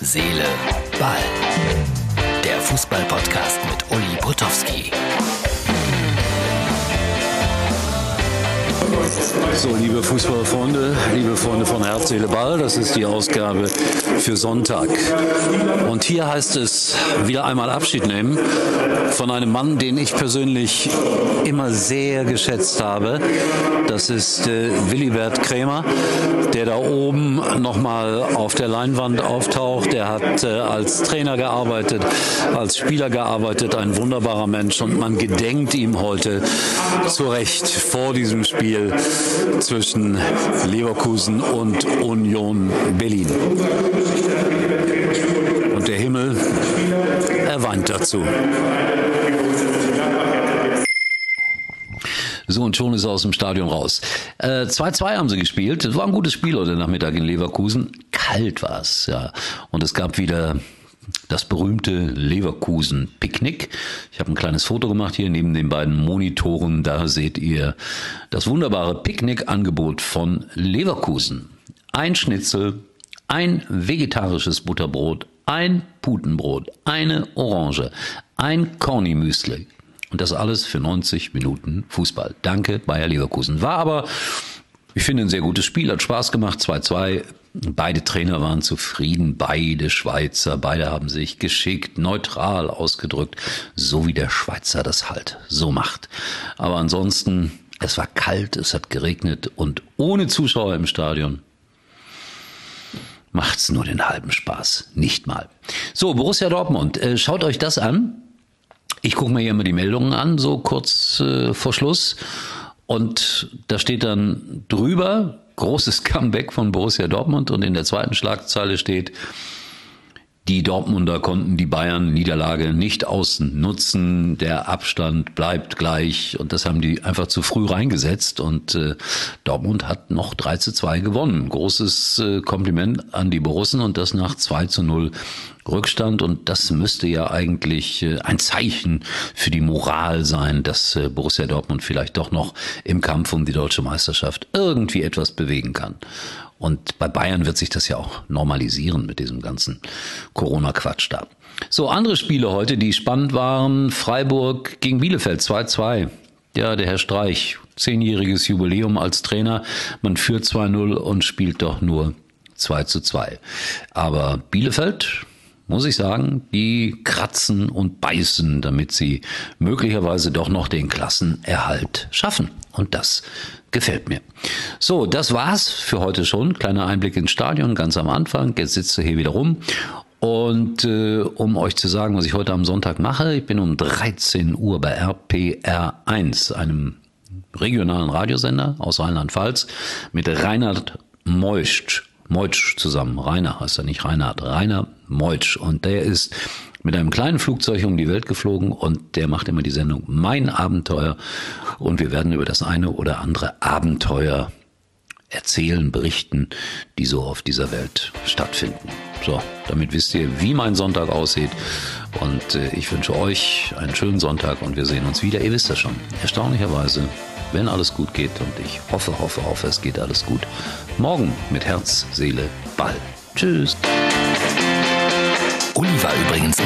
Seele, Ball. Der Fußball-Podcast mit Uli Potowski. So, liebe Fußballfreunde, liebe Freunde von Herz, Seele, Ball, das ist die Ausgabe für Sonntag. Und hier heißt es wieder einmal Abschied nehmen von einem Mann, den ich persönlich immer sehr geschätzt habe. Das ist äh, Willibert Krämer, der da oben nochmal auf der Leinwand auftaucht. Der hat äh, als Trainer gearbeitet, als Spieler gearbeitet, ein wunderbarer Mensch und man gedenkt ihm heute zu Recht vor diesem Spiel zwischen Leverkusen und Union Berlin. Und der Himmel, er weint dazu. So, und schon ist er aus dem Stadion raus. 2-2 äh, haben sie gespielt. Es war ein gutes Spiel heute Nachmittag in Leverkusen. Kalt war es, ja. Und es gab wieder das berühmte Leverkusen-Picknick. Ich habe ein kleines Foto gemacht hier neben den beiden Monitoren. Da seht ihr das wunderbare Picknick-Angebot von Leverkusen. Ein Schnitzel, ein vegetarisches Butterbrot, ein Putenbrot, eine Orange, ein Corny-Müsli, und das alles für 90 Minuten Fußball. Danke, Bayer Leverkusen. War aber, ich finde, ein sehr gutes Spiel, hat Spaß gemacht. 2-2. Beide Trainer waren zufrieden, beide Schweizer, beide haben sich geschickt, neutral ausgedrückt, so wie der Schweizer das halt so macht. Aber ansonsten, es war kalt, es hat geregnet und ohne Zuschauer im Stadion macht's nur den halben Spaß, nicht mal. So, Borussia Dortmund, äh, schaut euch das an. Ich gucke mir hier immer die Meldungen an, so kurz äh, vor Schluss. Und da steht dann drüber, großes Comeback von Borussia Dortmund. Und in der zweiten Schlagzeile steht, die Dortmunder konnten die Bayern-Niederlage nicht ausnutzen. Der Abstand bleibt gleich. Und das haben die einfach zu früh reingesetzt. Und äh, Dortmund hat noch 3 zu 2 gewonnen. Großes äh, Kompliment an die Borussen und das nach 2 zu 0 Rückstand. Und das müsste ja eigentlich äh, ein Zeichen für die Moral sein, dass äh, Borussia Dortmund vielleicht doch noch im Kampf um die deutsche Meisterschaft irgendwie etwas bewegen kann. Und bei Bayern wird sich das ja auch normalisieren mit diesem ganzen Corona-Quatsch da. So, andere Spiele heute, die spannend waren. Freiburg gegen Bielefeld 2-2. Ja, der Herr Streich, zehnjähriges Jubiläum als Trainer. Man führt 2-0 und spielt doch nur 2 2. Aber Bielefeld, muss ich sagen, die kratzen und beißen, damit sie möglicherweise doch noch den Klassenerhalt schaffen. Und das gefällt mir. So, das war's für heute schon. Kleiner Einblick ins Stadion, ganz am Anfang. Jetzt sitzt du hier wieder rum. Und äh, um euch zu sagen, was ich heute am Sonntag mache, ich bin um 13 Uhr bei RPR1, einem regionalen Radiosender aus Rheinland-Pfalz, mit Reinhard Meuscht Meutsch zusammen. Rainer heißt er nicht Reinhard, Rainer Meutsch. Und der ist mit einem kleinen Flugzeug um die Welt geflogen und der macht immer die Sendung Mein Abenteuer. Und wir werden über das eine oder andere Abenteuer erzählen, berichten, die so auf dieser Welt stattfinden. So, damit wisst ihr, wie mein Sonntag aussieht. Und äh, ich wünsche euch einen schönen Sonntag und wir sehen uns wieder. Ihr wisst das schon. Erstaunlicherweise wenn alles gut geht und ich hoffe, hoffe, hoffe, es geht alles gut. Morgen mit Herz, Seele, Ball. Tschüss.